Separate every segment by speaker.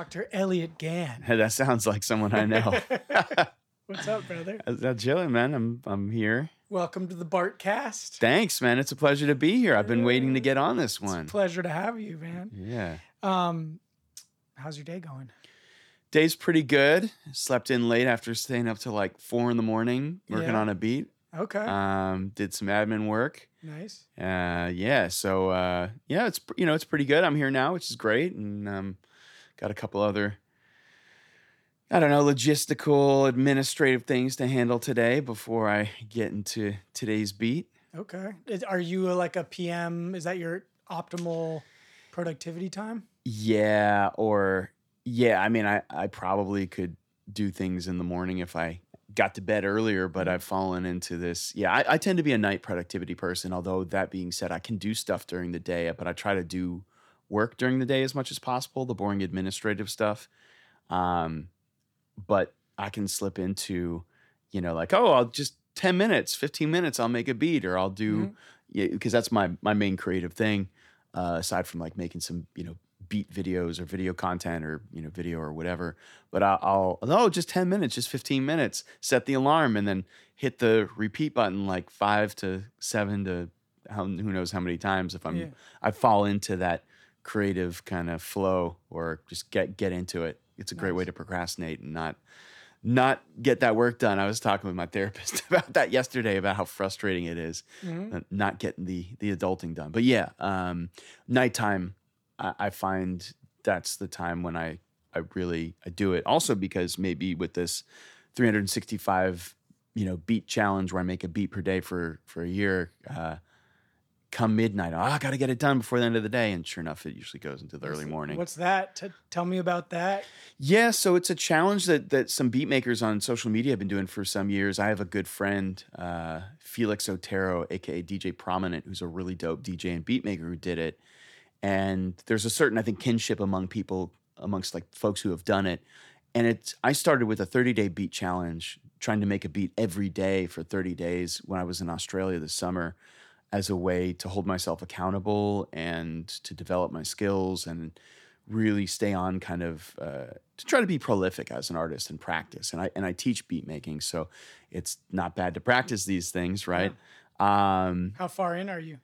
Speaker 1: Dr. Elliot Gann.
Speaker 2: that sounds like someone I know.
Speaker 1: What's up, brother?
Speaker 2: uh, chilling, man. I'm I'm here.
Speaker 1: Welcome to the Bartcast.
Speaker 2: Thanks, man. It's a pleasure to be here. I've been waiting to get on this one.
Speaker 1: Pleasure to have you, man.
Speaker 2: Yeah.
Speaker 1: Um, how's your day going?
Speaker 2: Day's pretty good. Slept in late after staying up till like four in the morning working
Speaker 1: Yeah.
Speaker 2: on a beat.
Speaker 1: Okay,
Speaker 2: Um, did some admin work.
Speaker 1: nice.
Speaker 2: Uh, yeah. So uh, yeah, it's pr- you know it's pretty good. I'm here now, which is great, and um, got a couple other. I don't know, logistical, administrative things to handle today before I get into today's beat.
Speaker 1: Okay, are you like a PM? Is that your optimal productivity time?
Speaker 2: Yeah, or yeah, I mean, I I probably could do things in the morning if I got to bed earlier, but mm-hmm. I've fallen into this. Yeah, I, I tend to be a night productivity person. Although that being said, I can do stuff during the day, but I try to do work during the day as much as possible, the boring administrative stuff. Um, but I can slip into, you know, like oh, I'll just ten minutes, fifteen minutes, I'll make a beat, or I'll do, yeah, because that's my my main creative thing. Uh, aside from like making some, you know, beat videos or video content or you know video or whatever but i'll, I'll oh just 10 minutes just 15 minutes set the alarm and then hit the repeat button like five to seven to how, who knows how many times if i'm
Speaker 1: Yeah.
Speaker 2: i fall into that creative kind of flow or just get get into it it's a great way to procrastinate and not not get that work done i was talking with my therapist about that yesterday about how frustrating it is uh, not getting the the adulting done but yeah um nighttime I, I find that's the time when I I really I do it. Also because maybe with this 365 you know beat challenge where I make a beat per day for for a year. Uh, come midnight, oh, I got to get it done before the end of the day, and sure enough, it usually goes into the early morning.
Speaker 1: What's that? T- tell me about that.
Speaker 2: Yeah, so it's a challenge that that some beat makers on social media have been doing for some years. I have a good friend, uh, Felix Otero, aka DJ Prominent, who's a really dope DJ and beat maker who did it. And there's a certain, I think, kinship among people, amongst like folks who have done it. And it's I started with a 30 day beat challenge, trying to make a beat every day for 30 days when I was in Australia this summer as a way to hold myself accountable and to develop my skills and really stay on kind of uh, to try to be prolific as an artist and practice. And I and I teach beat making, so it's not bad to practice these things, right? Um,
Speaker 1: How far in are you?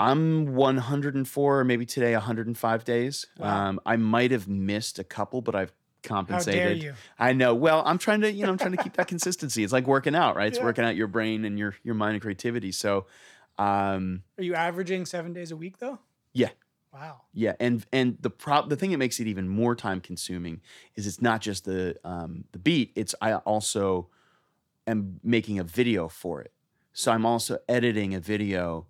Speaker 2: I'm 104, maybe today 105 days.
Speaker 1: Wow.
Speaker 2: Um, I might have missed a couple, but I've compensated.
Speaker 1: How dare you.
Speaker 2: I know. Well, I'm trying to, you know, I'm trying to keep that consistency. It's like working out, right? It's
Speaker 1: Yeah.
Speaker 2: working out your brain and your your mind and creativity. So, um,
Speaker 1: Are you averaging seven days a week though?
Speaker 2: yeah,
Speaker 1: Wow.
Speaker 2: yeah, and and the prop the thing that makes it even more time consuming is it's not just the um, the beat. It's I also am making a video for it. So I'm also editing a video,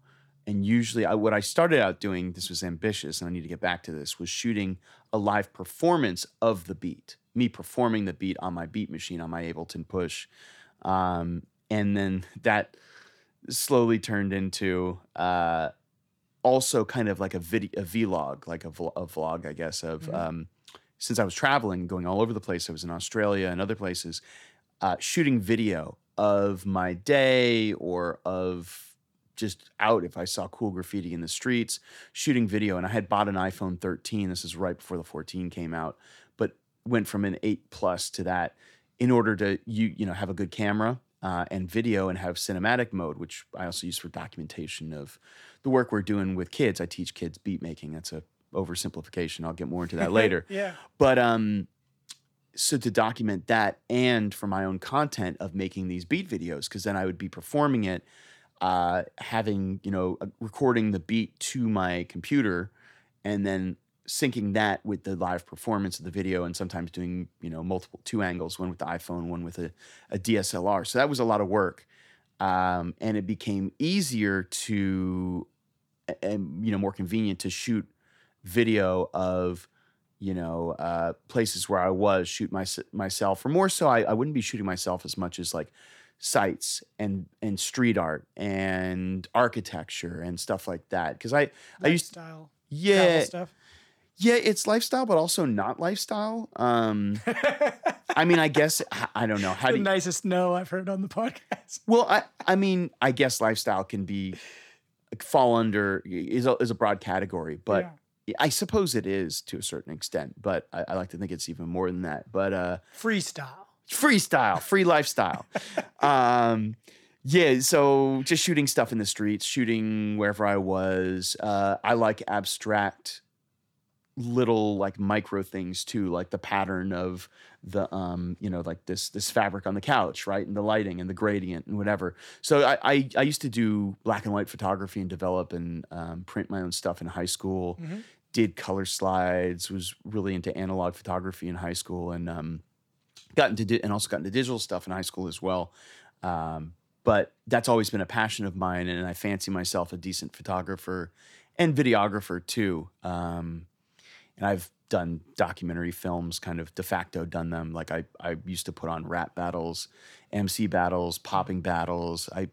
Speaker 2: and usually I, what I started out doing this was ambitious, and I need to get back to this was shooting a live performance of the beat, me performing the beat on my beat machine on my Ableton Push, um, and then that slowly turned into. Uh, also kind of like a video, a vlog, like a, vl- a vlog, I guess, of um, since I was traveling, going all over the place. I was in Australia and other places, uh, shooting video of my day or of just out if I saw cool graffiti in the streets, shooting video. And I had bought an iPhone 13. This is right before the 14 came out, but went from an eight plus to that in order to you you know have a good camera uh, and video and have cinematic mode, which I also use for documentation of the work we're doing with kids. I teach kids beat making. That's a oversimplification. I'll get more into that later.
Speaker 1: Yeah.
Speaker 2: But um, so to document that and for my own content of making these beat videos, because then I would be performing it, uh, having you know uh, recording the beat to my computer, and then syncing that with the live performance of the video, and sometimes doing you know multiple two angles, one with the iPhone, one with a, a DSLR. So that was a lot of work, um, and it became easier to and you know more convenient to shoot video of you know uh, places where I was shoot my, myself or more so I, I wouldn't be shooting myself as much as like sites and and street art and architecture and stuff like that because I I used
Speaker 1: style
Speaker 2: yeah
Speaker 1: stuff.
Speaker 2: Yeah it's lifestyle but also not lifestyle um I mean I guess I- don't know how
Speaker 1: the
Speaker 2: do you,
Speaker 1: nicest no I've heard on the podcast.
Speaker 2: well, I I mean, I guess lifestyle can be fall under is a, is a broad category, but
Speaker 1: Yeah.
Speaker 2: I suppose it is to a certain extent, but I, I like to think it's even more than that. But uh,
Speaker 1: Freestyle.
Speaker 2: freestyle, free lifestyle. um, yeah, so just shooting stuff in the streets, shooting wherever I was. Uh, I like abstract little like micro things too, like the pattern of the um, you know, like this this fabric on the couch, right? And the lighting and the gradient and whatever. So I I, I used to do black and white photography and develop and um, print my own stuff in high school.
Speaker 1: Mhm.
Speaker 2: Did color slides, was really into analog photography in high school, and um, got into di- and also got into digital stuff in high school as well. Um, but that's always been a passion of mine, and I fancy myself a decent photographer and videographer too. Um, and I've done documentary films, kind of de facto done them. Like I, I used to put on rap battles, MC battles, popping battles. I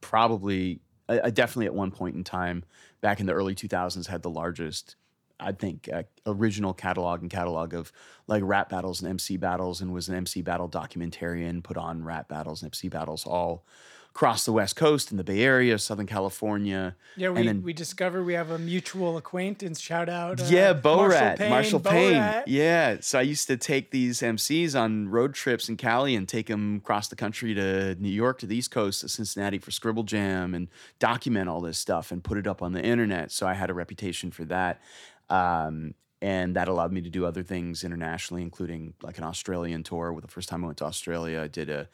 Speaker 2: probably, I, I definitely at one point in time back in the early 2000s had the largest I think uh, original catalog and catalog of like rap battles and MC battles, and was an MC battle documentarian. Put on rap battles and MC battles all across the West Coast in the Bay Area, Southern California.
Speaker 1: Yeah, we,
Speaker 2: then-
Speaker 1: we discover we have a mutual acquaintance. Shout out. uh,
Speaker 2: yeah, Bo
Speaker 1: Marshall
Speaker 2: Rat,
Speaker 1: Payne,
Speaker 2: Marshall
Speaker 1: Bo
Speaker 2: Payne.
Speaker 1: Rat.
Speaker 2: Yeah, so I used to take these MCs on road trips in Cali and take them across the country to New York, to the East Coast, to Cincinnati for Scribble Jam, and document all this stuff and put it up on the internet. So I had a reputation for that. Um, and that allowed me to do other things internationally, including like an Australian tour. With the first time I went to Australia, I did a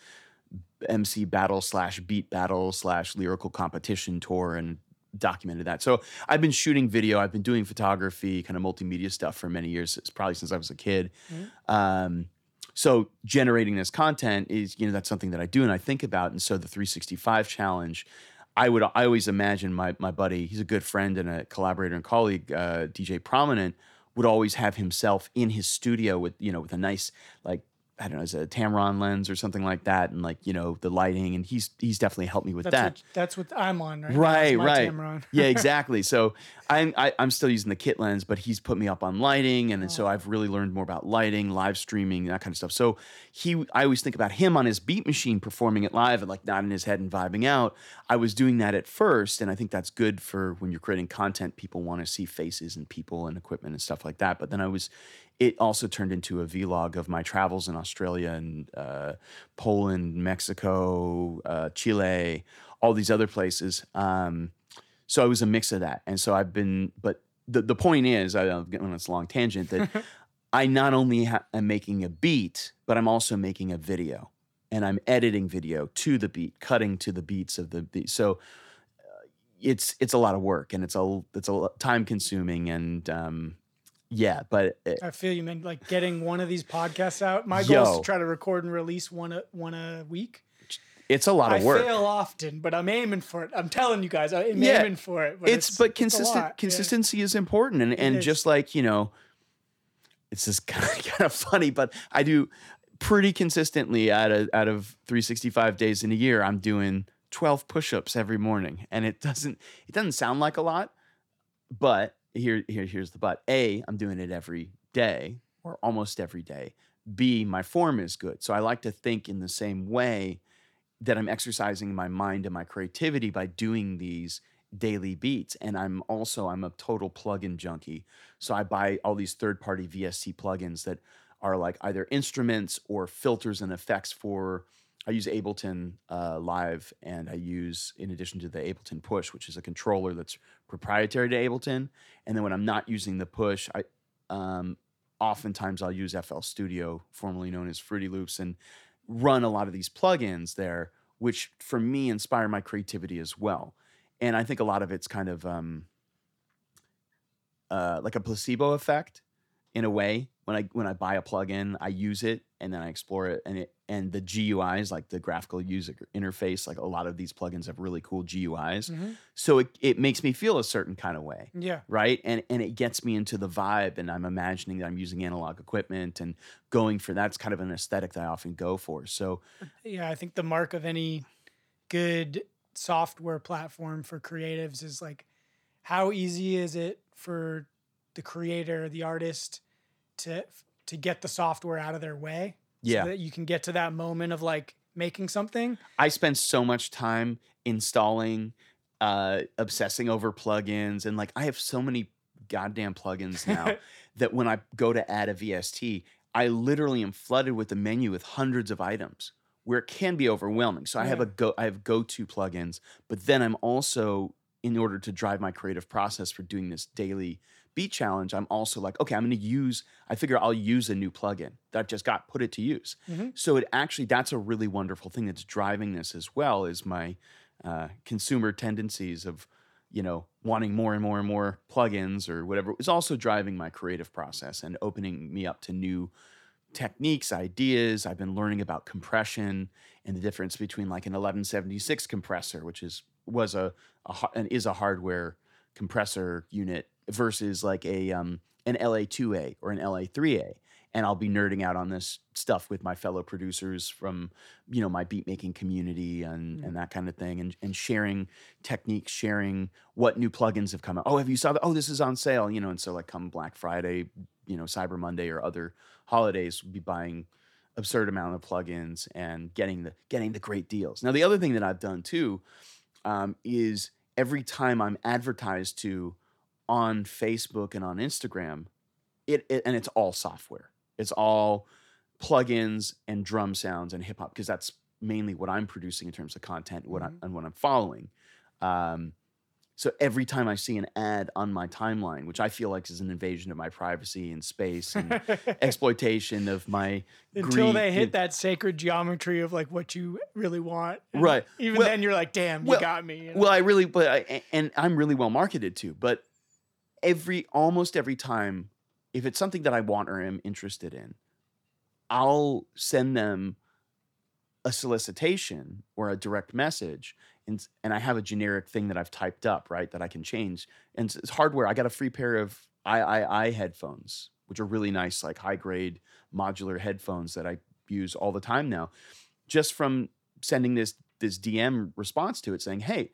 Speaker 2: MC battle slash beat battle slash lyrical competition tour and documented that. So I've been shooting video, I've been doing photography, kind of multimedia stuff for many years. It's probably since I was a kid. Um, so generating this content is, you know, that's something that I do and I think about. And so the 365 challenge, I would, I always imagine my my buddy, he's a good friend and a collaborator and colleague, uh, DJ Prominent, would always have himself in his studio with, you know, with a nice like I don't know, is it a Tamron lens or something like that, and like you know the lighting, and he's he's definitely helped me with
Speaker 1: That's
Speaker 2: that.
Speaker 1: what that's what I'm on right.
Speaker 2: Right, right.
Speaker 1: Tamron.
Speaker 2: yeah, exactly. So I'm I, I'm still using the kit lens, but he's put me up on lighting, and then
Speaker 1: Oh.
Speaker 2: so I've really learned more about lighting, live streaming, that kind of stuff. So he, I always think about him on his beat machine performing it live and like nodding his head and vibing out. I was doing that at first, and I think that's good for when you're creating content. People want to see faces and people and equipment and stuff like that. But then I was. It also turned into a vlog of my travels in Australia and uh, Poland, Mexico, uh, Chile, all these other places. Um, so it was a mix of that. And so I've been, but the, the point is, I don't get on this long tangent, that I not only ha- am making a beat, but I'm also making a video and I'm editing video to the beat, cutting to the beats of the beat. So uh, it's, it's a lot of work and it's a, it's a time consuming and, um, yeah, but uh,
Speaker 1: I feel you, man. Like getting one of these podcasts out. My goal is to try to record and release one a, one a week.
Speaker 2: it's a lot
Speaker 1: I
Speaker 2: of work.
Speaker 1: I fail often, but I'm aiming for it. I'm telling you guys, I'm
Speaker 2: Yeah.
Speaker 1: aiming for it. But
Speaker 2: it's, but
Speaker 1: a
Speaker 2: consistent
Speaker 1: yeah.
Speaker 2: consistency is important and and just like you know it's just kind of, kind of funny but i do pretty consistently out of out of 365 days in a year i'm doing 12 push-ups every morning and it doesn't it doesn't sound like a lot but here, here here's the but. A i'm doing it every day or almost every day. B my form is good. So i like to think in the same way that i'm exercising my mind and my creativity by doing these daily beats. And i'm also i'm a total plugin junkie. So i buy all these third party VST plugins that are like either instruments or filters and effects for i use ableton uh, live and i use in addition to the ableton push which is a controller that's proprietary to ableton and then when i'm not using the push i um, oftentimes i'll use fl studio formerly known as fruity loops and run a lot of these plugins there which for me inspire my creativity as well. And I think a lot of it's kind of um, uh, like a placebo effect in a way. When I when I buy a plugin, I use it and then I explore it, and it and the GUIs, like the graphical user interface, like a lot of these plugins have really cool GUIs.
Speaker 1: Mhm.
Speaker 2: So it it makes me feel a certain kind of way
Speaker 1: Yeah.
Speaker 2: right and and it gets me into the vibe and i'm imagining that i'm using analog equipment and going for that's kind of an aesthetic that i often go for so
Speaker 1: Yeah, I think the mark of any good software platform for creatives is like how easy is it for the creator, the artist to to get the software out of their way
Speaker 2: yeah
Speaker 1: so that you can get to that moment of like making something.
Speaker 2: I spend so much time installing, uh, obsessing over plugins, and like I have so many goddamn plugins now that when I go to add a VST, I literally am flooded with a menu with hundreds of items where it can be overwhelming. So I have a go I have go-to plugins, but then I'm also in order to drive my creative process for doing this daily beat challenge, I'm also like, okay, I'm going to use I figure I'll use a new plugin that I've just got put it to use.
Speaker 1: Mhm.
Speaker 2: So it actually that's a really wonderful thing that's driving this as well is my uh, consumer tendencies of you know wanting more and more and more plugins or whatever is also driving my creative process and opening me up to new techniques ideas i've been learning about compression and the difference between like an 1176 compressor which is was a, a and is a hardware compressor unit versus like a um, an la2a or an la3a and i'll be nerding out on this stuff with my fellow producers from you know my beat making community and and that kind of thing and and sharing techniques sharing what new plugins have come out. Oh have you saw that oh this is on sale you know and so like come black friday you know cyber monday or other holidays we'll be buying absurd amount of plugins and getting the getting the great deals. Now the other thing that i've done too um, is every time i'm advertised to on facebook and on instagram it, it and it's all software it's all plugins and drum sounds and hip hop because that's mainly what I'm producing in terms of content, what I, and what I'm following. Um, so every time I see an ad on my timeline, which I feel like is an invasion of my privacy and space and exploitation of my
Speaker 1: Until
Speaker 2: greed-
Speaker 1: they hit that sacred geometry of like what you really want. And
Speaker 2: Right.
Speaker 1: Even
Speaker 2: Well-
Speaker 1: then, you're like, damn,
Speaker 2: well-
Speaker 1: you got me. you know?
Speaker 2: Well, I really, but I, and I'm really well marketed too. But every, almost every time, if it's something that I want or am interested in, I'll send them a solicitation or a direct message, and and I have a generic thing that I've typed up, right, that I can change. And it's- it's hardware. I got a free pair of AIAIAI headphones, which are really nice, like high grade modular headphones that I use all the time now, just from sending this this DM response to it saying, "Hey,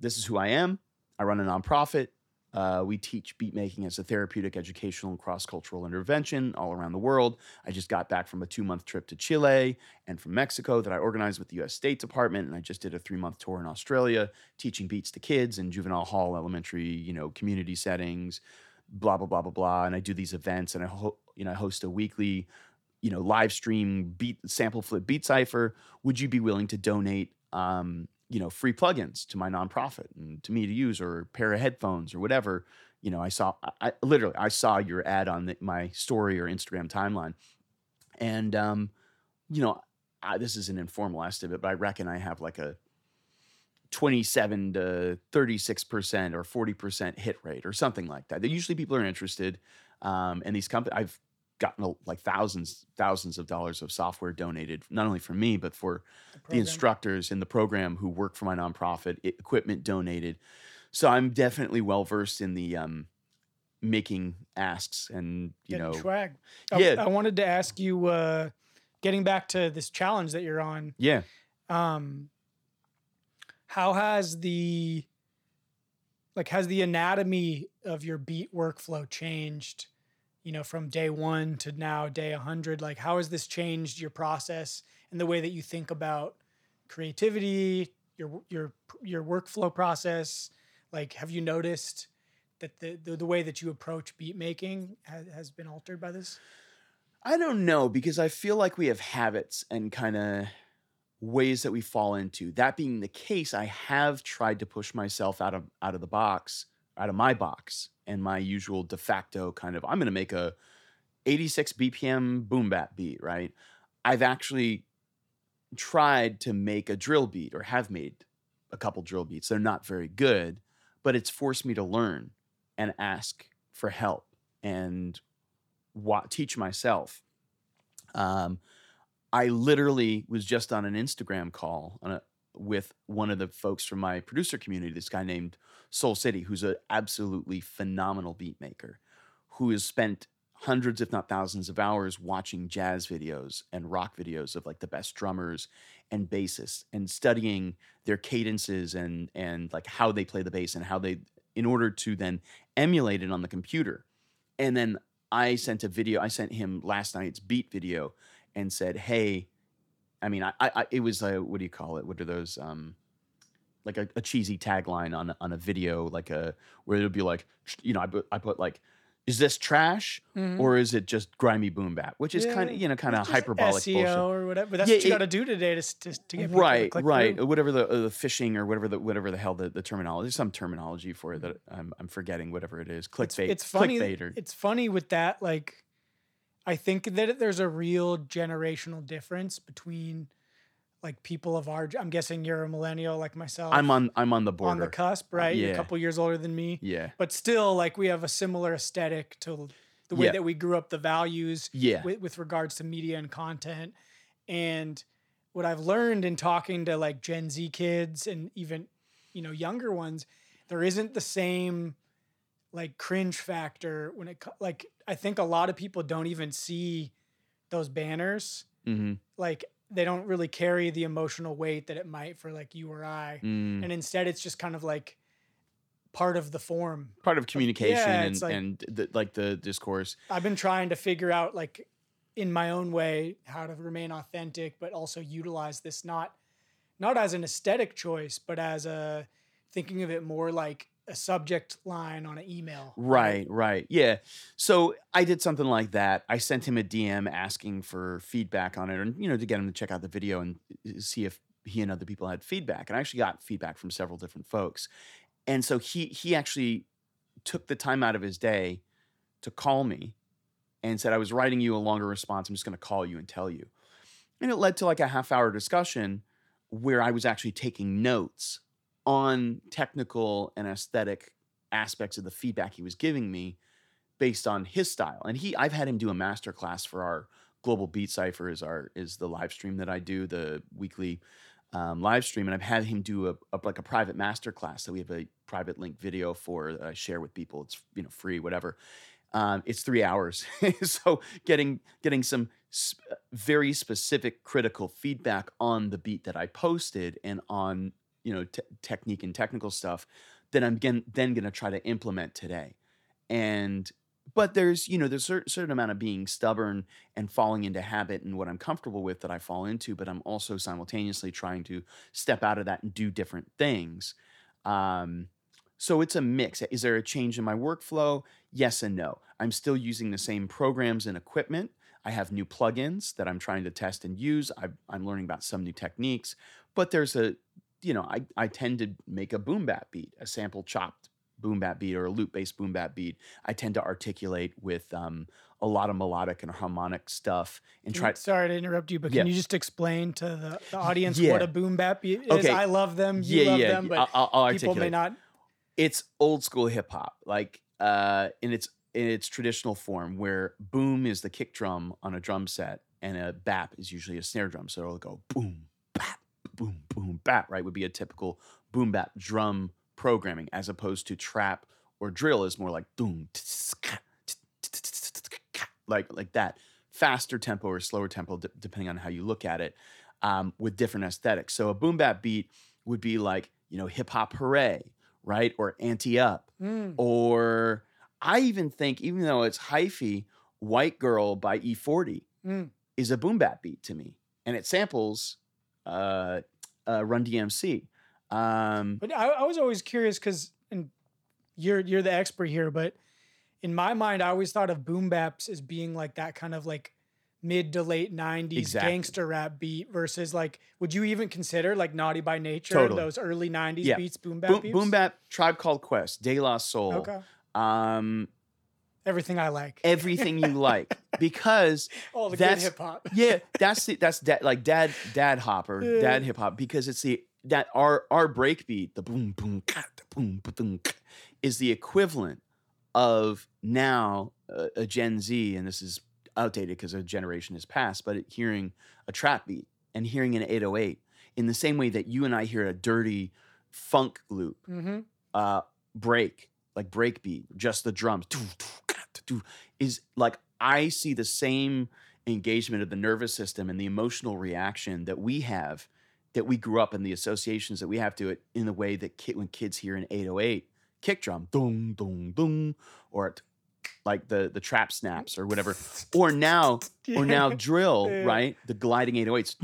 Speaker 2: this is who I am. I run a nonprofit. Uh, we teach beat making as a therapeutic, educational, and cross cultural intervention all around the world. I just got back from a two month trip to Chile and from Mexico that I organized with the US State Department. And I just did a three month tour in Australia teaching beats to kids in juvenile hall, elementary, you know, community settings, blah, blah, blah, blah, blah. And I do these events and I, ho- you know, I host a weekly, you know, live stream beat sample flip beat cipher. Would you be willing to donate? Um, you know, free plugins to my nonprofit and to me to use, or a pair of headphones or whatever. You know, I saw, I, literally, I saw your ad on the, my story or Instagram timeline, and um, you know, I, this is an informal estimate, but I reckon I have like a 27 to 36% or 40% hit rate or something like that. Usually people are interested. Um, and these companies, I've gotten like thousands, thousands of dollars of software donated, not only for me, but for the
Speaker 1: program.
Speaker 2: instructors in the program who work for my nonprofit, e- equipment donated. So I'm definitely well versed in the um, making asks and, you
Speaker 1: Getting
Speaker 2: know,
Speaker 1: swag. I,
Speaker 2: Yeah.
Speaker 1: I wanted to ask you, uh, getting back to this challenge that you're on,
Speaker 2: yeah.
Speaker 1: um, how has the like has the anatomy of your beat workflow changed you know from day one to now day 100 like how has this changed your process and the way that you think about creativity your your your workflow process like have you noticed that the the, the way that you approach beat making has, has been altered by this
Speaker 2: I don't know because I feel like we have habits and kind of ways that we fall into. That being the case, I have tried to push myself out of out of the box, out of my box, and my usual de facto kind of. I'm going to make a 86 BPM boom bap beat, right? I've actually tried to make a drill beat or have made a couple drill beats. They're not very good, but it's forced me to learn and ask for help and wa- teach myself. Um, I literally was just on an Instagram call on a, with one of the folks from my producer community, this guy named Soul City, who's an absolutely phenomenal beat maker, who has spent hundreds, if not thousands, of hours watching jazz videos and rock videos of like the best drummers and bassists and studying their cadences and and like how they play the bass and how they in order to then emulate it on the computer. And then I sent a video, I sent him last night's beat video and said, "Hey, I mean, I, I it was uh, what do you call it? What are those? Um, like a, a cheesy tagline on a- on a video, like a where it'll be like, you know, I put I put like, is this trash
Speaker 1: Mhm.
Speaker 2: or is it just grimy boom bap? Which is kind of you know kind of hyperbolic
Speaker 1: SEO
Speaker 2: bullshit.
Speaker 1: or whatever. But that's
Speaker 2: Yeah,
Speaker 1: what you got to do today to, to, to get people to
Speaker 2: right
Speaker 1: click
Speaker 2: right
Speaker 1: through.
Speaker 2: whatever the, uh, the phishing or whatever the whatever the hell the, the terminology some terminology for it that I'm, I'm forgetting whatever it is
Speaker 1: It's,
Speaker 2: clickbait
Speaker 1: it's funny.
Speaker 2: clickbait or
Speaker 1: It's funny with that. Like, I think that there's a real generational difference between like people of our. I'm guessing you're a millennial like myself.
Speaker 2: I'm on I'm on the border
Speaker 1: on the cusp, uh, right? You're a couple years older than me,
Speaker 2: yeah
Speaker 1: but still, like we have a similar aesthetic to the way
Speaker 2: Yeah.
Speaker 1: that we grew up, the values
Speaker 2: yeah
Speaker 1: with, with regards to media and content. And what I've learned in talking to like Gen Z kids and even, you know, younger ones, there isn't the same like cringe factor when it like I think a lot of people don't even see those banners.
Speaker 2: mm-hmm.
Speaker 1: Like they don't really carry the emotional weight that it might for like you or I.
Speaker 2: mm.
Speaker 1: And instead it's just kind of like part of the form.
Speaker 2: part of communication and,
Speaker 1: like-
Speaker 2: and the, like the discourse
Speaker 1: I've been trying to figure out like in my own way how to remain authentic but also utilize this not not as an aesthetic choice but as a thinking of it more like a subject line on an email.
Speaker 2: Right, right. Yeah. So I did something like that. I sent him a DM asking for feedback on it and, you know, to get him to check out the video and uh, see if he and other people had feedback. And I actually got feedback from several different folks. And so he he actually took the time out of his day to call me and said, I was writing you a longer response. I'm just going to call you and tell you. And it led to like a half hour discussion where I was actually taking notes on technical and aesthetic aspects of the feedback he was giving me based on his style. And he I've had him do a master class for our global beat cipher is our is the live stream that I do, the weekly um, live stream, and I've had him do a, a like a private master class that we have a private link video for that I share with people. It's you know free, whatever. Um, it's three hours, so getting getting some sp- very specific critical feedback on the beat that I posted and on you know te- technique and technical stuff that I'm again then going to try to implement today. And but there's you know there's a cer- certain amount of being stubborn and falling into habit and what I'm comfortable with that I fall into, but I'm also simultaneously trying to step out of that and do different things. Um, so it's a mix. Is there a change in my workflow? Yes and no. I'm still using the same programs and equipment. I have new plugins that I'm trying to test and use. I, I'm learning about some new techniques, but there's a, you know, I, I tend to make a boom bap beat, a sample chopped boom bap beat or a loop based boom bap beat. I tend to articulate with um, a lot of melodic and harmonic stuff and try.
Speaker 1: sorry to interrupt you, but
Speaker 2: Yeah.
Speaker 1: can you just explain to the, the audience
Speaker 2: Yeah.
Speaker 1: what a boom bap is?
Speaker 2: Okay.
Speaker 1: I love them. You
Speaker 2: yeah,
Speaker 1: love
Speaker 2: yeah.
Speaker 1: them, but
Speaker 2: I'll, I'll,
Speaker 1: people may not.
Speaker 2: it's old school hip hop, like uh, in its in its traditional form, where boom is the kick drum on a drum set, and a bap is usually a snare drum. So it'll go boom, boom, boom, bat, Right, would be a typical boom bap drum programming, as opposed to trap or drill is more like boom, like like that, faster tempo or slower tempo, de- depending on how you look at it, um, with different aesthetics. So a boom bap beat would be like you know hip hop hooray right? Or Ante Up.
Speaker 1: Mm,
Speaker 2: Or I even think, even though it's hyphy, White Girl by E40
Speaker 1: mm.
Speaker 2: is a boom bap beat to me. And it samples uh, uh, Run DMC. Um,
Speaker 1: But I, I was always curious because, and you're you're the expert here, but in my mind, I always thought of boom baps as being like that kind of like mid to late '90s
Speaker 2: Exactly.
Speaker 1: gangster rap beat versus like, would you even consider like Naughty by Nature
Speaker 2: Totally.
Speaker 1: those early '90s
Speaker 2: Yeah.
Speaker 1: beats boom bap
Speaker 2: boom,
Speaker 1: beats?
Speaker 2: boom bap, Tribe Called Quest, De La Soul,
Speaker 1: Okay,
Speaker 2: um,
Speaker 1: everything I like.
Speaker 2: everything you like. Because
Speaker 1: All the good hip hop.
Speaker 2: yeah, that's the, that's da- like dad dad hop or
Speaker 1: Yeah.
Speaker 2: dad hip hop because it's the that our our break beat the boom boom ka, the boom boom ka, is the equivalent of now uh, a Gen Z and this is outdated because a generation has passed, but hearing a trap beat and hearing an 808 in the same way that you and I hear a dirty funk loop
Speaker 1: hmm
Speaker 2: uh break like break beat just the drums doo, doo, ka, doo, doo, is like i see the same engagement of the nervous system and the emotional reaction that we have that we grew up in the associations that we have to it in the way that kid, when kids hear an 808 kick drum dong dong dong or like the the trap snaps or whatever or now or now drill right the gliding 808s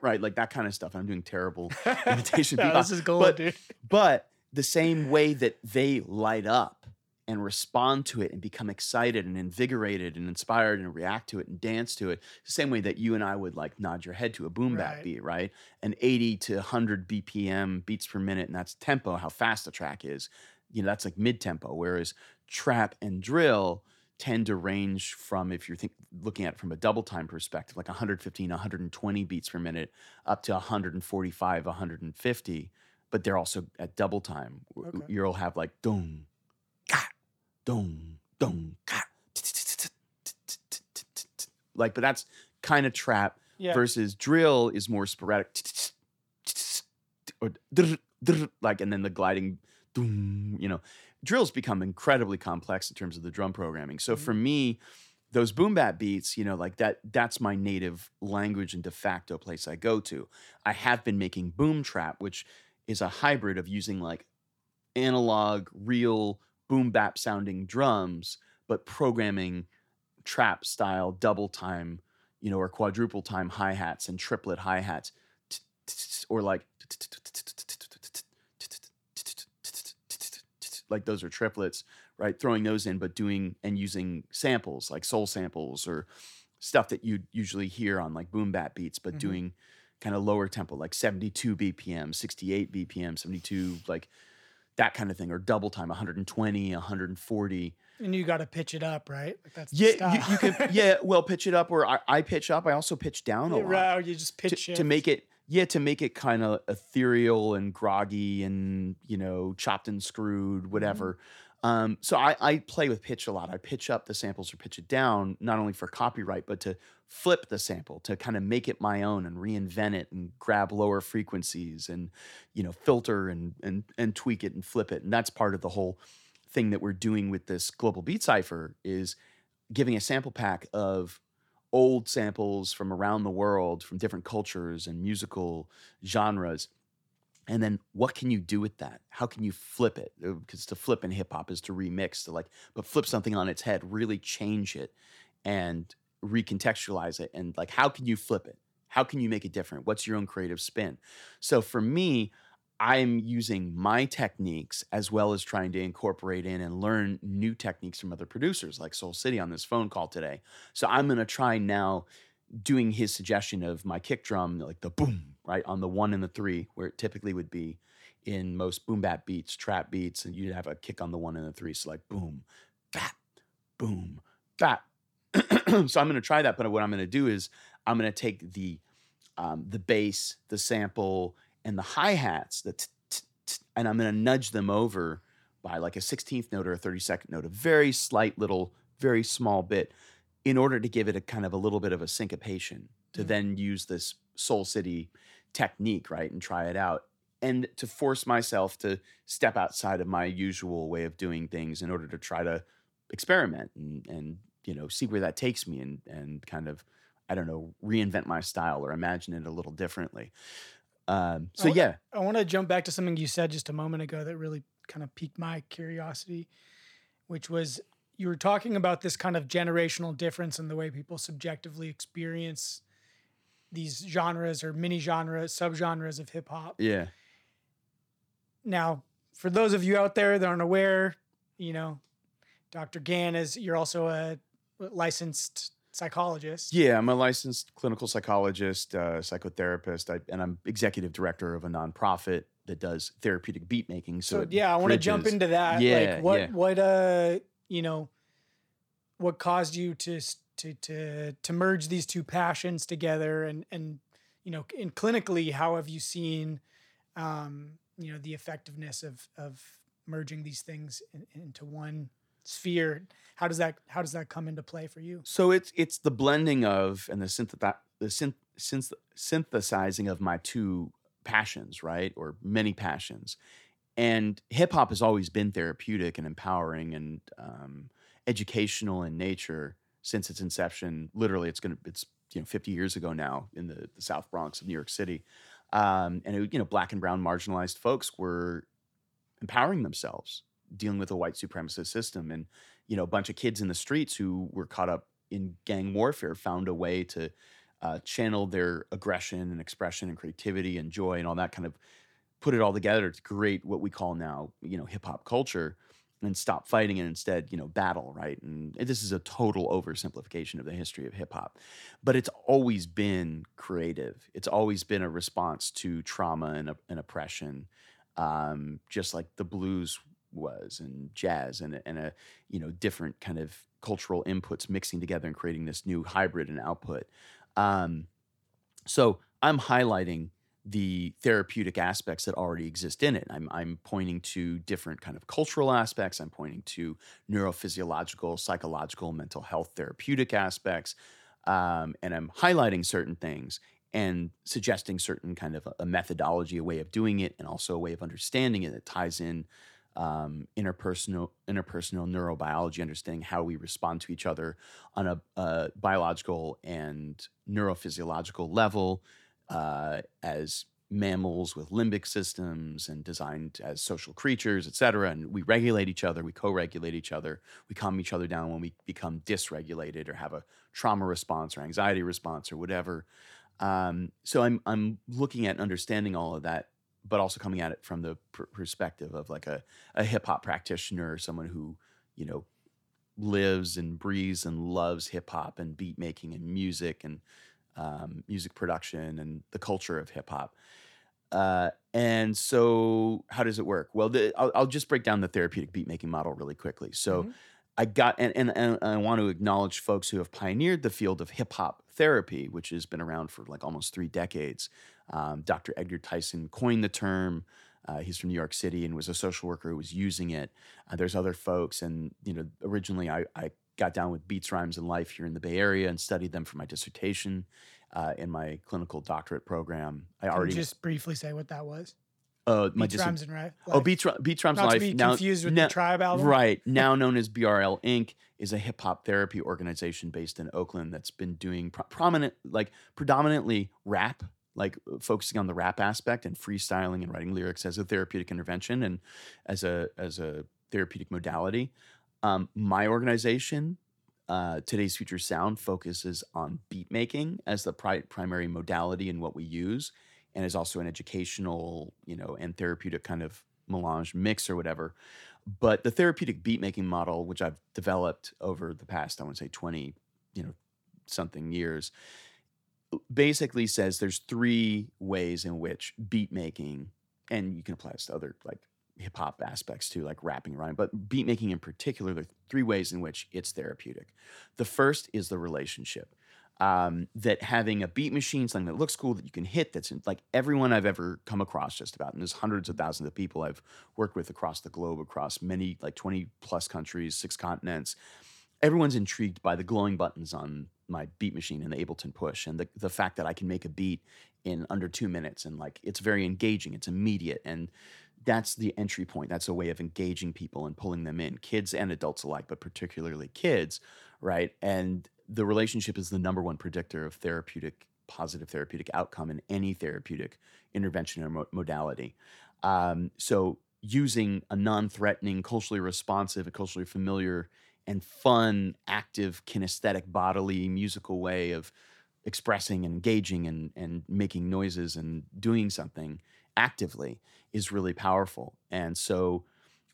Speaker 2: right, like that kind of stuff. I'm doing terrible imitation.
Speaker 1: No, this is gold,
Speaker 2: but,
Speaker 1: dude.
Speaker 2: but the same way that they light up and respond to it and become excited and invigorated and inspired and react to it and dance to it, the same way that you and I would like nod your head to a boom bap
Speaker 1: Right.
Speaker 2: beat, right? An 80 to 100 BPM beats per minute, and that's tempo, how fast the track is. You know, that's like mid tempo. Whereas trap and drill tend to range from, if you're think, looking at it from a double time perspective, like 115, 120 beats per minute up to 145, 150 but they're also at double time.
Speaker 1: Okay.
Speaker 2: You'll have like dong, ka, dong, dong, ka, like, but that's kind of trap
Speaker 1: Yeah.
Speaker 2: versus drill is more sporadic, or like, and then the gliding, you know, drills become incredibly complex in terms of the drum programming. So
Speaker 1: Mhm.
Speaker 2: for me, those boom bap beats, you know, like that, that's my native language and de facto place I go to. I have been making boom trap, which is a hybrid of using like analog, real boom bap sounding drums, but programming trap style double time, you know, or quadruple time hi hats and triplet hi hats, or like like those are triplets, right? Throwing those in, but doing and using samples like soul samples or stuff that you usually hear on like boom bap beats, but
Speaker 1: Mhm.
Speaker 2: doing kind of lower tempo, like 72 BPM, 68 BPM, 72, like that kind of thing, or double time, 120, 140.
Speaker 1: and you got to pitch it up, right? Like that's
Speaker 2: Yeah, you, you can, yeah, well, pitch it up, or I, I pitch up. I also pitch down a lot
Speaker 1: right, you just pitch
Speaker 2: to, to make it yeah to make it kind of ethereal and groggy and you know chopped and screwed whatever um, so I, I play with pitch a lot i pitch up the samples or pitch it down not only for copyright but to flip the sample to kind of make it my own and reinvent it and grab lower frequencies and you know filter and and and tweak it and flip it. And that's part of the whole thing that we're doing with this global beat cipher is giving a sample pack of old samples from around the world from different cultures and musical genres and then what can you do with that? How can you flip it? Uh, because to flip in hip hop is to remix to like but flip something on its head really change it and recontextualize it and like how can you flip it how can you make it different what's your own creative spin so for me i'm using my techniques as well as trying to incorporate in and learn new techniques from other producers like soul city on this phone call today so I'm gonna try now doing his suggestion of my kick drum, like the boom, right on the one and the three, where it typically would be in most boom bap beats, trap beats, and you'd have a kick on the one and the three. So like boom, bap, boom, bap. so I'm gonna try that, but what I'm gonna do is I'm gonna take the um, the bass, the sample, and the hi hats, the t- t- t- and I'm gonna nudge them over by like a 16th note or a 32nd note, a very slight little, very small bit in order to give it a kind of a little bit of a syncopation to
Speaker 1: Mm.
Speaker 2: then use this soul city technique right and try it out and to force myself to step outside of my usual way of doing things in order to try to experiment and and you know see where that takes me and and kind of i don't know reinvent my style or imagine it a little differently um so
Speaker 1: Oh,
Speaker 2: yeah
Speaker 1: I want to jump back to something you said just a moment ago that really kind of piqued my curiosity, which was you were talking about this kind of generational difference in the way people subjectively experience these genres or mini genres, subgenres of hip hop.
Speaker 2: yeah
Speaker 1: Now, for those of you out there that aren't aware, you know, Dr. Gann is you're also a licensed psychologist.
Speaker 2: Yeah, I'm a licensed clinical psychologist, uh, psychotherapist, I, and I'm executive director of a nonprofit that does therapeutic beat making. So,
Speaker 1: So, yeah, I want to jump into that.
Speaker 2: Yeah,
Speaker 1: like what
Speaker 2: yeah.
Speaker 1: what uh you know what caused you to to to to merge these two passions together and and you know in clinically how have you seen um you know the effectiveness of of merging these things in, into one sphere how does that how does that come into play for you
Speaker 2: So it's it's the blending of and the synth the synth, synth synthesizing of my two passions, right, or many passions. And hip hop has always been therapeutic and empowering and um, educational in nature since its inception. Literally, it's gonna it's you know 50 years ago now in the, the South Bronx of New York City, um, and it, you know black and brown marginalized folks were empowering themselves, dealing with a white supremacist system, and you know a bunch of kids in the streets who were caught up in gang warfare found a way to uh, channel their aggression and expression and creativity and joy and all that kind of put it all together to create what we call now, you know, hip hop culture and stop fighting and instead, you know, battle, right? And this is a total oversimplification of the history of hip hop. But it's always been creative. It's always been a response to trauma and, and oppression, um, just like the blues was and jazz and, and a, you know, different kind of cultural inputs mixing together and creating this new hybrid and output. Um, so I'm highlighting the therapeutic aspects that already exist in it. I'm, I'm pointing to different kind of cultural aspects. I'm pointing to neurophysiological, psychological, mental health therapeutic aspects. Um, and I'm highlighting certain things and suggesting certain kind of a methodology, a way of doing it, and also a way of understanding it that ties in um, interpersonal interpersonal neurobiology, understanding how we respond to each other on a, biological and neurophysiological level, uh, as mammals with limbic systems and designed as social creatures, et cetera. And we regulate each other, we co regulate each other, we calm each other down when we become dysregulated or have a trauma response or anxiety response or whatever. Um, so I'm, I'm looking at understanding all of that, but also coming at it from the pr- perspective of like a, a hip hop practitioner, someone who, you know, lives and breathes and loves hip hop and beat making and music and um, music production and the culture of hip hop. Uh, and so, how does it work? Well, the, I'll, I'll, just break down the therapeutic beat making model really quickly. So, mm-hmm. I got, and, and, and I want to acknowledge folks who have pioneered the field of hip hop therapy, which has been around for like almost three decades. Um, Dr. Edgar Tyson coined the term. Uh, he's from New York City and was a social worker who was using it. Uh, there's other folks, and you know, originally I, I got down with beats, rhymes, and life here in the Bay Area and studied them for my dissertation uh, in my clinical doctorate program.
Speaker 1: I Can already just briefly say what that was.
Speaker 2: Uh,
Speaker 1: my beats, rhymes, and life.
Speaker 2: Oh, beats, beats, rhymes,
Speaker 1: Not
Speaker 2: life.
Speaker 1: To be now, confused with now, the Tribe album,
Speaker 2: right? Now known as BRL Inc. is a hip hop therapy organization based in Oakland that's been doing pro- prominent, like predominantly rap like focusing on the rap aspect and freestyling and writing lyrics as a therapeutic intervention and as a as a therapeutic modality. Um, my organization, uh, Today's Future Sound, focuses on beat making as the pri- primary modality in what we use, and is also an educational, you know, and therapeutic kind of melange mix or whatever. But the therapeutic beat making model, which I've developed over the past, I want to say twenty, you know, something years, basically says there's three ways in which beat making, and you can apply this to other like hip hop aspects too, like rapping, rhyme, but beat making in particular, there are three ways in which it's therapeutic. The first is the relationship. Um, that having a beat machine, something that looks cool that you can hit, that's in, like everyone I've ever come across, just about, and there's hundreds of thousands of people I've worked with across the globe, across many, like 20 plus countries, six continents. Everyone's intrigued by the glowing buttons on my beat machine and the Ableton Push, and the, the fact that I can make a beat in under two minutes, and like it's very engaging, it's immediate, and that's the entry point. That's a way of engaging people and pulling them in, kids and adults alike, but particularly kids, right? And the relationship is the number one predictor of therapeutic, positive therapeutic outcome in any therapeutic intervention or mo- modality. Um, so, using a non threatening, culturally responsive, culturally familiar, and fun, active, kinesthetic, bodily, musical way of expressing and engaging and, and making noises and doing something actively is really powerful. And so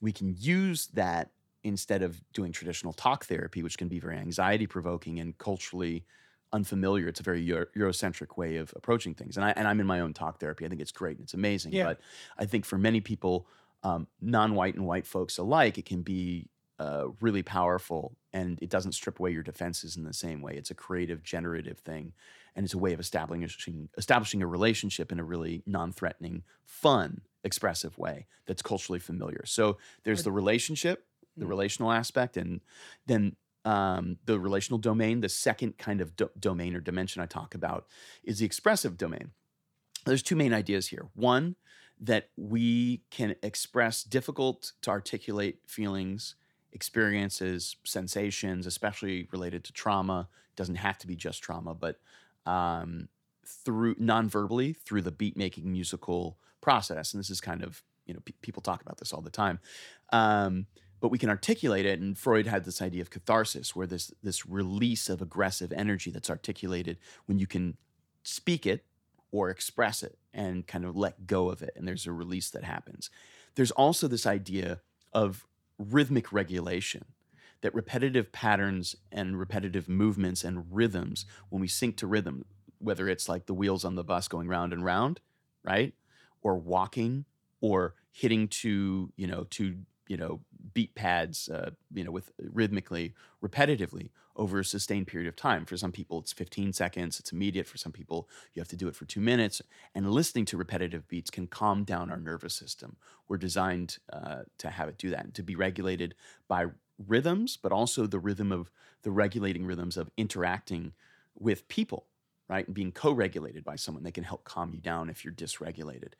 Speaker 2: we can use that instead of doing traditional talk therapy, which can be very anxiety provoking and culturally unfamiliar. It's a very Euro- Eurocentric way of approaching things. And, I, and I'm in my own talk therapy. I think it's great and it's amazing. Yeah. But I think for many people, um, non white and white folks alike, it can be uh, really powerful and it doesn't strip away your defenses in the same way. It's a creative, generative thing and it's a way of establishing establishing a relationship in a really non-threatening, fun, expressive way that's culturally familiar. So there's the relationship, the mm. relational aspect, and then um, the relational domain. The second kind of do- domain or dimension I talk about is the expressive domain. There's two main ideas here. One, that we can express difficult to articulate feelings, experiences, sensations, especially related to trauma. It doesn't have to be just trauma, but um, through non-verbally through the beat making musical process and this is kind of you know people talk about this all the time um, but we can articulate it. And Freud had this idea of catharsis, where this this release of aggressive energy that's articulated when you can speak it or express it and kind of let go of it, and there's a release that happens. There's also this idea of rhythmic regulation that repetitive patterns and repetitive movements and rhythms, when we sync to rhythm, whether it's like the wheels on the bus going round and round, right? Or walking or hitting to, you know, to, you know, beat pads, uh, you know, with rhythmically, repetitively over a sustained period of time. For some people, it's 15 seconds, it's immediate. For some people, you have to do it for two minutes. And listening to repetitive beats can calm down our nervous system. We're designed uh, to have it do that and to be regulated by rhythms, but also the rhythm of the regulating rhythms of interacting with people, right? And being co regulated by someone. that can help calm you down if you're dysregulated.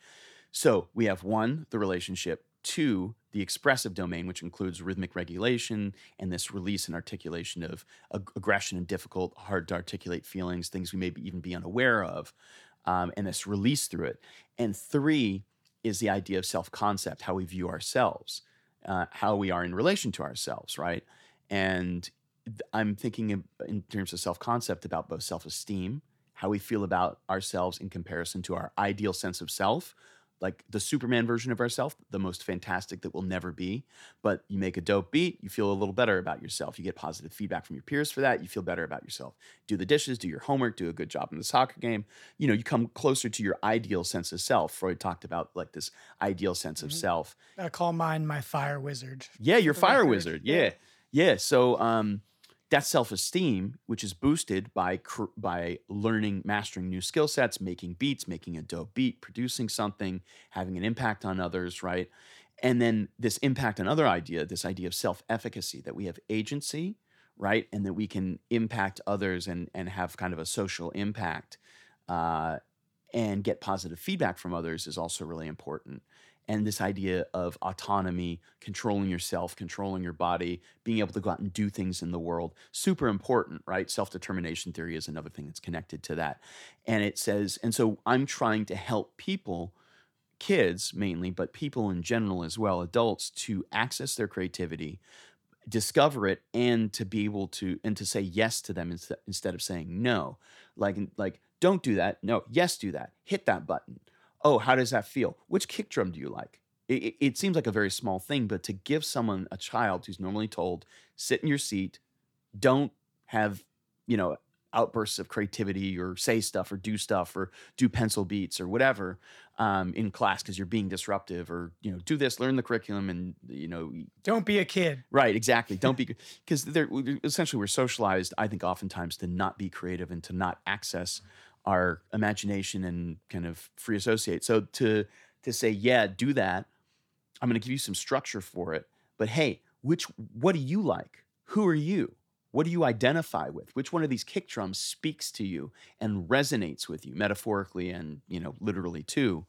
Speaker 2: So we have one, the relationship, two, the expressive domain, which includes rhythmic regulation and this release and articulation of ag- aggression and difficult, hard to articulate feelings, things we may be, even be unaware of, um, and this release through it. And three is the idea of self concept, how we view ourselves uh, how we are in relation to ourselves, right? And I'm thinking in terms of self concept about both self esteem, how we feel about ourselves in comparison to our ideal sense of self, like the Superman version of ourselves, the most fantastic that will never be. But you make a dope beat, you feel a little better about yourself. You get positive feedback from your peers for that. You feel better about yourself. Do the dishes, do your homework, do a good job in the soccer game. You know, you come closer to your ideal sense of self. Freud talked about like this ideal sense of mm-hmm. self.
Speaker 1: I call mine my fire wizard.
Speaker 2: Yeah, your fire wizard. Yeah. Yeah. So, um, that self-esteem which is boosted by by learning mastering new skill sets making beats making a dope beat producing something having an impact on others right? And then this impact on other idea this idea of self-efficacy that we have agency right? And that we can impact others and and have kind of a social impact uh, and get positive feedback from others is also really important and this idea of autonomy, controlling yourself, controlling your body, being able to go out and do things in the world, super important, right? Self determination theory is another thing that's connected to that. And it says, and so I'm trying to help people, kids mainly, but people in general as well, adults, to access their creativity, discover it, and to be able to, and to say yes to them instead of saying no. Like, like, don't do that. No, yes, do that. Hit that button oh, how does that feel? Which kick drum do you like? It, it, seems like a very small thing, but to give someone, a child who's normally told, sit in your seat, don't have, you know, outbursts of creativity or say stuff or do stuff or do pencil beats or whatever um, in class because you're being disruptive or you know do this learn the curriculum and you know
Speaker 1: don't be a kid
Speaker 2: right exactly don't be because they're essentially we're socialized i think oftentimes to not be creative and to not access our imagination and kind of free associate. So to to say, yeah, do that. I'm going to give you some structure for it. But hey, which what do you like? Who are you? What do you identify with? Which one of these kick drums speaks to you and resonates with you, metaphorically and you know literally too?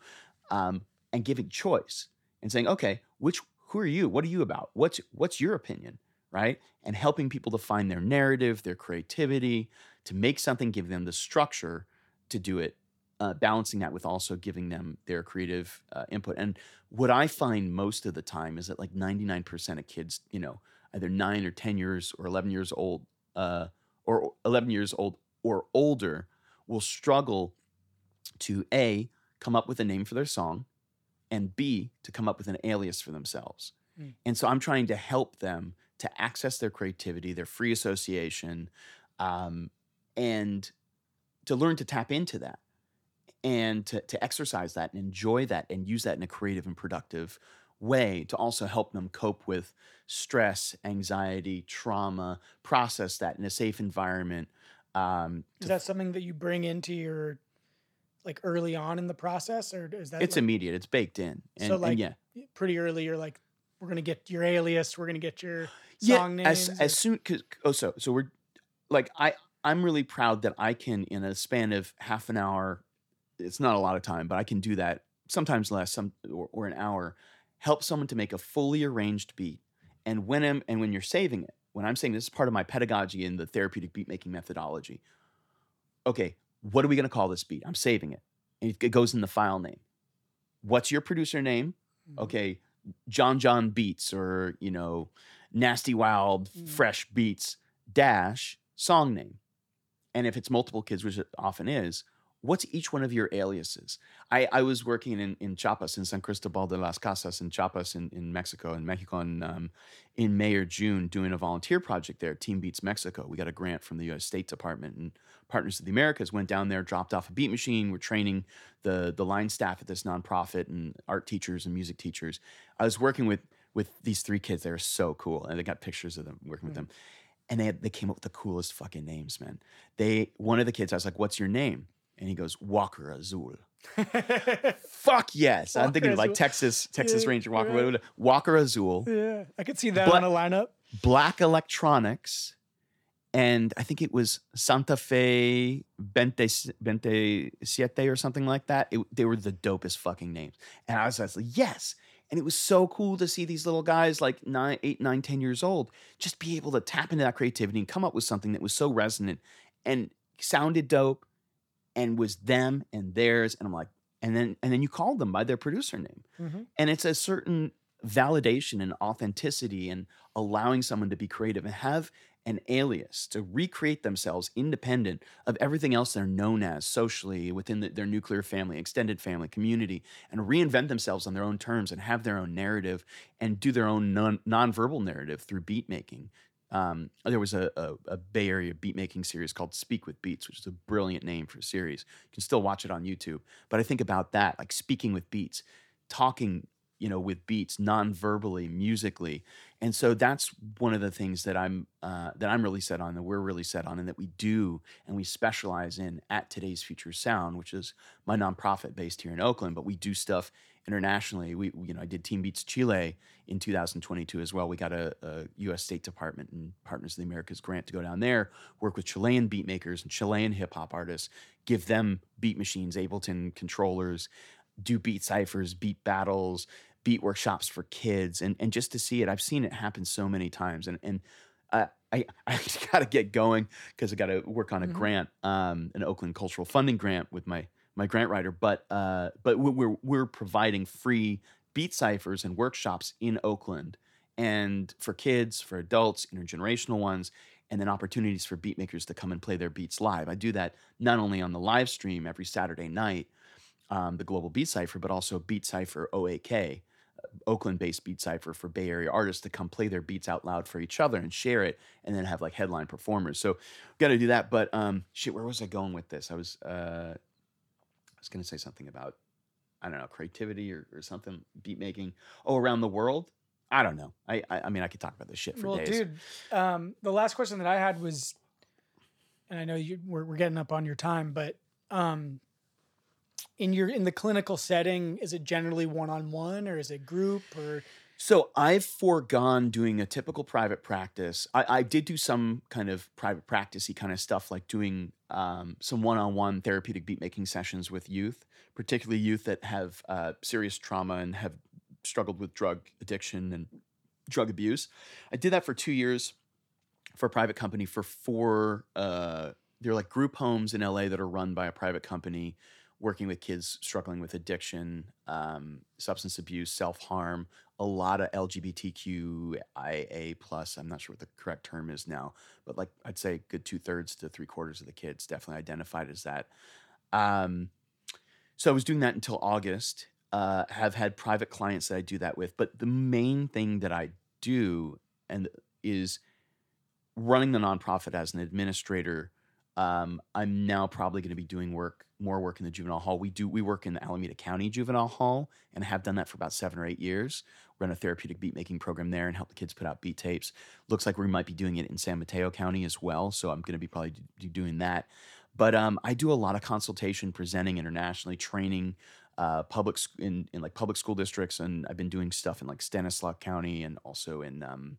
Speaker 2: Um, and giving choice and saying, okay, which who are you? What are you about? What's what's your opinion? Right? And helping people to find their narrative, their creativity, to make something, give them the structure to do it, uh, balancing that with also giving them their creative uh, input. And what I find most of the time is that like 99% of kids, you know, either nine or 10 years or 11 years old, uh, or 11 years old or older, will struggle to A, come up with a name for their song, and B, to come up with an alias for themselves. Mm. And so I'm trying to help them to access their creativity, their free association, um, and to learn to tap into that and to, to exercise that and enjoy that and use that in a creative and productive way to also help them cope with stress, anxiety, trauma, process that in a safe environment. Um,
Speaker 1: is that something that you bring into your like early on in the process, or is that
Speaker 2: it's
Speaker 1: like,
Speaker 2: immediate? It's baked in.
Speaker 1: And, so like
Speaker 2: and
Speaker 1: yeah, pretty early, you're like, we're gonna get your alias, we're gonna get your song yeah, names.
Speaker 2: As, as soon because oh so so we're like I I'm really proud that I can, in a span of half an hour, it's not a lot of time, but I can do that sometimes less, some or, or an hour, help someone to make a fully arranged beat. And when I'm and when you're saving it, when I'm saying this is part of my pedagogy in the therapeutic beat making methodology. Okay, what are we going to call this beat? I'm saving it. And it goes in the file name. What's your producer name? Mm-hmm. Okay, John John Beats or you know Nasty Wild
Speaker 1: Mm.
Speaker 2: Fresh Beats dash song name. And if it's multiple kids, which it often is, what's each one of your aliases? I, I was working in, in Chiapas, in San Cristobal de las Casas in Chiapas in, in Mexico, in Mexico in, um, in May or June doing a volunteer project there, Team Beats Mexico. We got a grant from the US State Department and Partners of the Americas went down there, dropped off a beat machine. We're training the, the line staff at this nonprofit and art teachers and music teachers. I was working with with these three kids. They were so cool. And they got pictures of them working with them and they had, they came up with the coolest fucking names, man. They one of the kids, I was like, "What's your name?" And he goes, "Walker Azul." Fuck yes! I'm thinking of like Texas Texas
Speaker 1: Yeah,
Speaker 2: Ranger Walker
Speaker 1: right.
Speaker 2: Walker Azul,
Speaker 1: yeah, I could see that
Speaker 2: But-
Speaker 1: on a lineup.
Speaker 2: Black Electronics, and I think it was Santa Fe Bente Bente Siete or something like that. It, they were the dopest fucking names, and I was, I was like, yes. And it was so cool to see these little guys, like nine, eight, nine, ten years old, just be able to tap into that creativity and come up with something that was so resonant and sounded dope, and was them and theirs. And I'm like, and then and then you called them by their producer name
Speaker 1: Mhm.
Speaker 2: and it's a certain validation and authenticity and allowing someone to be creative and have an alias to recreate themselves independent of everything else they're known as socially within the, their nuclear family extended family community and reinvent themselves on their own terms and have their own narrative and do their own non, nonverbal narrative through beat making um, there was a, a, a Bay Area beat making series called Speak with Beats, which is a brilliant name for a series. You can still watch it on YouTube. But I think about that, like speaking with beats, talking, you know, with beats, non-verbally, musically, and so that's one of the things that I'm uh, that I'm really set on, that we're really set on, and that we do and we specialize in at Today's Future Sound, which is my nonprofit based here in Oakland. But we do stuff internationally. We, you know, I did Team Beats Chile in 2022 as well. We got a, a U.S. State Department and Partners of the Americas grant to go down there, work with Chilean beat makers and Chilean hip hop artists, give them beat machines, Ableton controllers, do beat ciphers, beat battles, beat workshops for kids, and and just to see it, I've seen it happen so many times, and and. Uh, I, I got to get going because I got to work on a
Speaker 1: Mhm.
Speaker 2: grant, um, an Oakland Cultural Funding grant with my my grant writer, but uh, but we- we're we're providing free beat ciphers and workshops in Oakland, and for kids, for adults, intergenerational ones, and then opportunities for beat makers to come and play their beats live. I do that not only on the live stream every Saturday night, um, the Global Beat Cypher, but also Beat Cypher OAK, Oakland-based beat cipher for Bay Area artists to come play their beats out loud for each other and share it, and then have like headline performers. So got to do that. But um, shit, where was I going with this? I was uh, I was going to say something about I don't know creativity or, or something beat making. Oh, around the world. I don't know. I, I I mean I could talk about this shit for
Speaker 1: well,
Speaker 2: days.
Speaker 1: dude, um, the last question that I had was, and I know you we're, we're getting up on your time, but um, in your in the clinical setting, is it generally one on one or is it group or
Speaker 2: So I've foregone doing a typical private practice. I, I did do some kind of private practicey kind of stuff, like doing um, some one-on-one therapeutic beat making sessions with youth, particularly youth that have uh, serious trauma and have struggled with drug addiction and drug abuse. I did that for two years for a private company for four. Uh, they're like group homes in LA that are run by a private company working with kids struggling with addiction, um, substance abuse, self harm, a lot of LGBTQIA plus. I'm not sure what the correct term is now, but like I'd say good two thirds to three quarters of the kids definitely identified as that. Um, so I was doing that until August. Uh, have had private clients that I do that with, but the main thing that I do and is running the nonprofit as an administrator. Um, I'm now probably going to be doing work, more work in the juvenile hall. We do we work in the Alameda County Juvenile Hall and have done that for about seven or eight years. Run a therapeutic beat making program there and help the kids put out beat tapes. Looks like we might be doing it in San Mateo County as well. So I'm going to be probably do- do- doing that. But um, I do a lot of consultation, presenting internationally, training uh, public in in like public school districts, and I've been doing stuff in like Stanislaus County and also in um,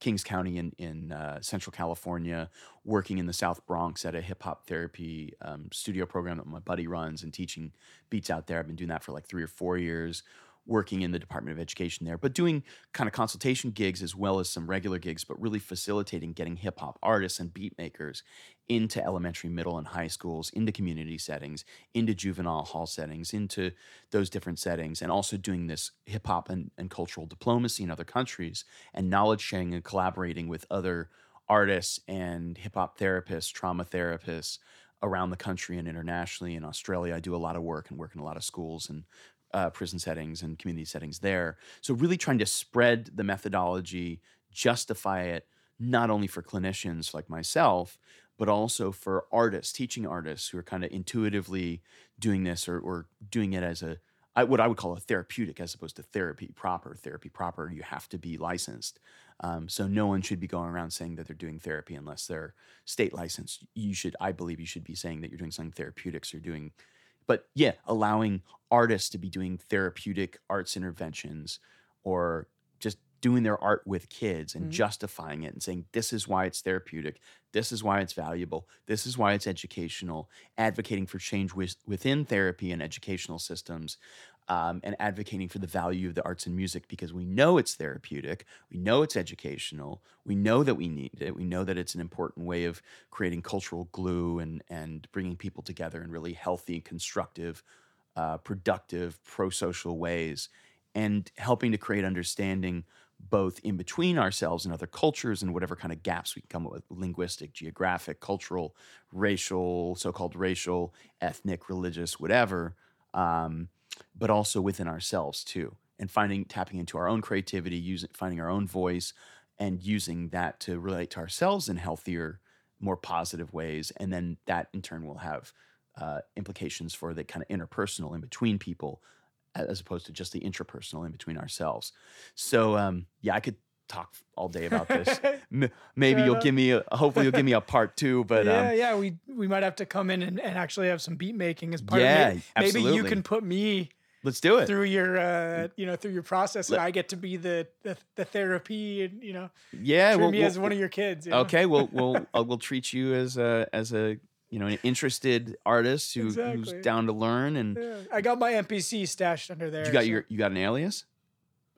Speaker 2: Kings County in in uh, Central California, working in the South Bronx at a hip hop therapy um, studio program that my buddy runs and teaching beats out there. I've been doing that for like three or four years. Working in the Department of Education there, but doing kind of consultation gigs as well as some regular gigs, but really facilitating getting hip hop artists and beat makers into elementary, middle, and high schools, into community settings, into juvenile hall settings, into those different settings, and also doing this hip hop and, and cultural diplomacy in other countries and knowledge sharing and collaborating with other artists and hip hop therapists, trauma therapists around the country and internationally. In Australia, I do a lot of work and work in a lot of schools and uh, prison settings and community settings there. So, really trying to spread the methodology, justify it not only for clinicians like myself, but also for artists, teaching artists who are kind of intuitively doing this or, or doing it as a I, what I would call a therapeutic as opposed to therapy proper. Therapy proper, you have to be licensed. Um, so no one should be going around saying that they're doing therapy unless they're state licensed. You should, I believe, you should be saying that you're doing something therapeutics. You're doing but yeah, allowing artists to be doing therapeutic arts interventions or just doing their art with kids and
Speaker 1: Mhm.
Speaker 2: justifying it and saying this is why it's therapeutic, this is why it's valuable, this is why it's educational, advocating for change with, within therapy and educational systems, um, and advocating for the value of the arts and music because we know it's therapeutic, we know it's educational, we know that we need it, we know that it's an important way of creating cultural glue and and bringing people together in really healthy, and constructive, uh, productive, pro-social ways, and helping to create understanding both in between ourselves and other cultures and whatever kind of gaps we can come up with linguistic, geographic, cultural, racial, so-called racial, ethnic, religious, whatever. Um, but also within ourselves too, and finding tapping into our own creativity, using finding our own voice, and using that to relate to ourselves in healthier, more positive ways, and then that in turn will have uh, implications for the kind of interpersonal in between people, as opposed to just the intrapersonal in between ourselves. So um, yeah, I could talk all day about this. Maybe you'll give me a hopefully you'll give me a part two, but
Speaker 1: yeah,
Speaker 2: um,
Speaker 1: yeah, we we might have to come in and, and actually have some beat making as part
Speaker 2: Yeah,
Speaker 1: of it. Maybe you can put me
Speaker 2: let's do it.
Speaker 1: through your uh you know through your process and I get to be the the, the therapy and you know
Speaker 2: Yeah,
Speaker 1: treat
Speaker 2: well,
Speaker 1: me
Speaker 2: we'll-
Speaker 1: as one of your kids. you know?
Speaker 2: Okay, we'll we'll uh, we'll treat you as a as a you know an interested artist who,
Speaker 1: Exactly.
Speaker 2: who's down to learn and
Speaker 1: Yeah, I got my NPC stashed under there.
Speaker 2: you got
Speaker 1: so-
Speaker 2: your you got an alias.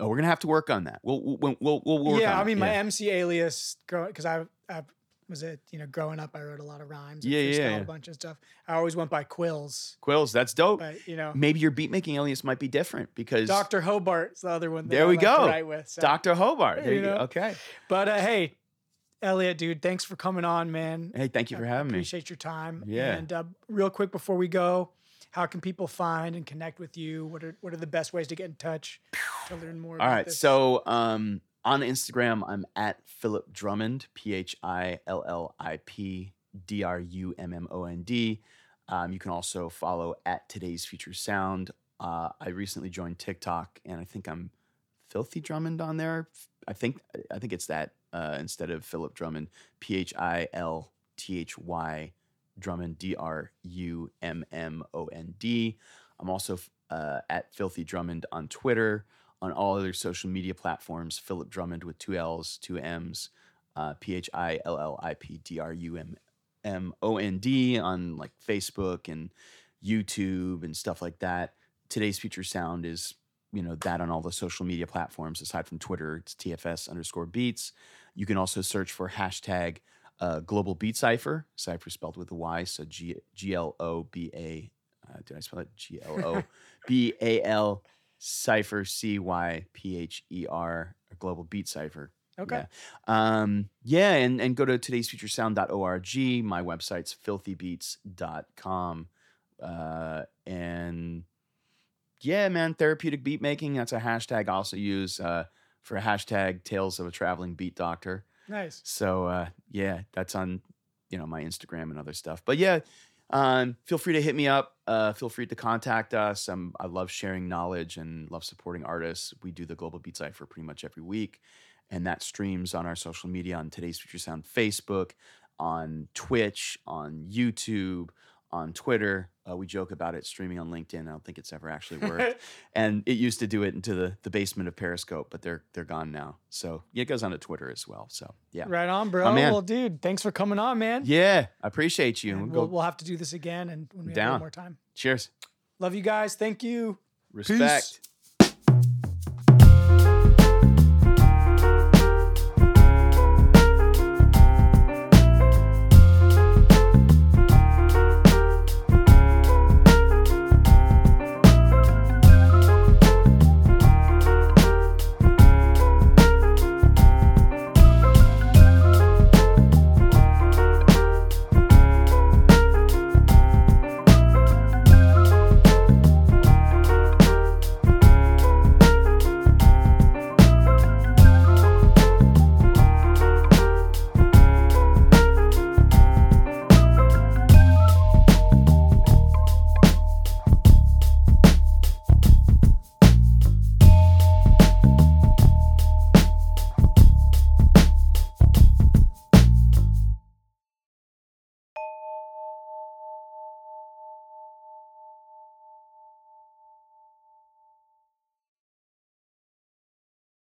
Speaker 2: Oh, we're gonna have to work on that. We'll we'll we'll, we'll work
Speaker 1: yeah, I
Speaker 2: it,
Speaker 1: mean my
Speaker 2: yeah.
Speaker 1: MC alias because I I was it you know growing up I wrote a lot of rhymes. and
Speaker 2: Yeah, yeah, yeah.
Speaker 1: a bunch of stuff. I always went by Quills,
Speaker 2: Quills. That's dope.
Speaker 1: but you know
Speaker 2: Maybe your beat making alias might be different because
Speaker 1: Doctor Hobart's the other one. That
Speaker 2: There
Speaker 1: I
Speaker 2: we
Speaker 1: like
Speaker 2: go.
Speaker 1: write with, so.
Speaker 2: Doctor Hobart. There
Speaker 1: You
Speaker 2: you go.
Speaker 1: know?
Speaker 2: Okay.
Speaker 1: But uh, hey, Elliot, dude, thanks for coming on, man.
Speaker 2: Hey, thank you for having me.
Speaker 1: Appreciate your time.
Speaker 2: Yeah.
Speaker 1: And uh, real quick before we go, how can people find and connect with you? What are what are the best ways to get in touch to learn more?
Speaker 2: All right.
Speaker 1: this?
Speaker 2: So um, on Instagram, I'm at Phillip Drummond, P H I L L I P D R U M M O N D. Um, you can also follow at Today's Future Sound. Uh, I recently joined TikTok, and I think I'm Philthy Drummond on there. I think I think it's that uh, instead of Phillip Drummond, P H I L T H Y Drummond, D R U M M O N D. I'm also uh, at Philthy Drummond on Twitter, on all other social media platforms. Phillip Drummond with two L's, two M's, uh, P H I L L I P D R U M M O N D on like Facebook and YouTube and stuff like that. Today's Future Sound is you know that on all the social media platforms aside from Twitter. It's TFS underscore Beats. You can also search for hashtag uh, Global Beat Cypher. Cypher spelled with a Y, so G G L O B A. Uh, did I spell it? G L O B A L Cypher C Y P H E R. Global Beat Cypher.
Speaker 1: okay.
Speaker 2: Yeah. Um, yeah, and, and go to today'sfuturesound.org. My website's filthybeats.com. Uh, and yeah, man, therapeutic beat making. That's a hashtag I also use uh, for hashtag tales of a traveling beat doctor.
Speaker 1: Nice.
Speaker 2: So uh, yeah, that's on you know my Instagram and other stuff. But yeah, um, feel free to hit me up. Uh, feel free to contact us. I love sharing knowledge and love supporting artists. We do the Global Beat Cypher pretty much every week, and that streams on our social media on Today's Future Sound Facebook, on Twitch, on YouTube, on Twitter. Uh, we joke about it streaming on LinkedIn. I don't think it's ever actually worked and it used to do it into the, the basement of Periscope, but they're they're gone now. So yeah, it goes on to Twitter as well. So yeah,
Speaker 1: Right on, bro.
Speaker 2: My man.
Speaker 1: Well, dude, thanks for coming on, man.
Speaker 2: yeah, I appreciate you. We'll
Speaker 1: we'll,
Speaker 2: go-
Speaker 1: we'll have to do this again and when we have a
Speaker 2: Down.
Speaker 1: little more time.
Speaker 2: cheers,
Speaker 1: Love you guys. Thank you.
Speaker 2: respect.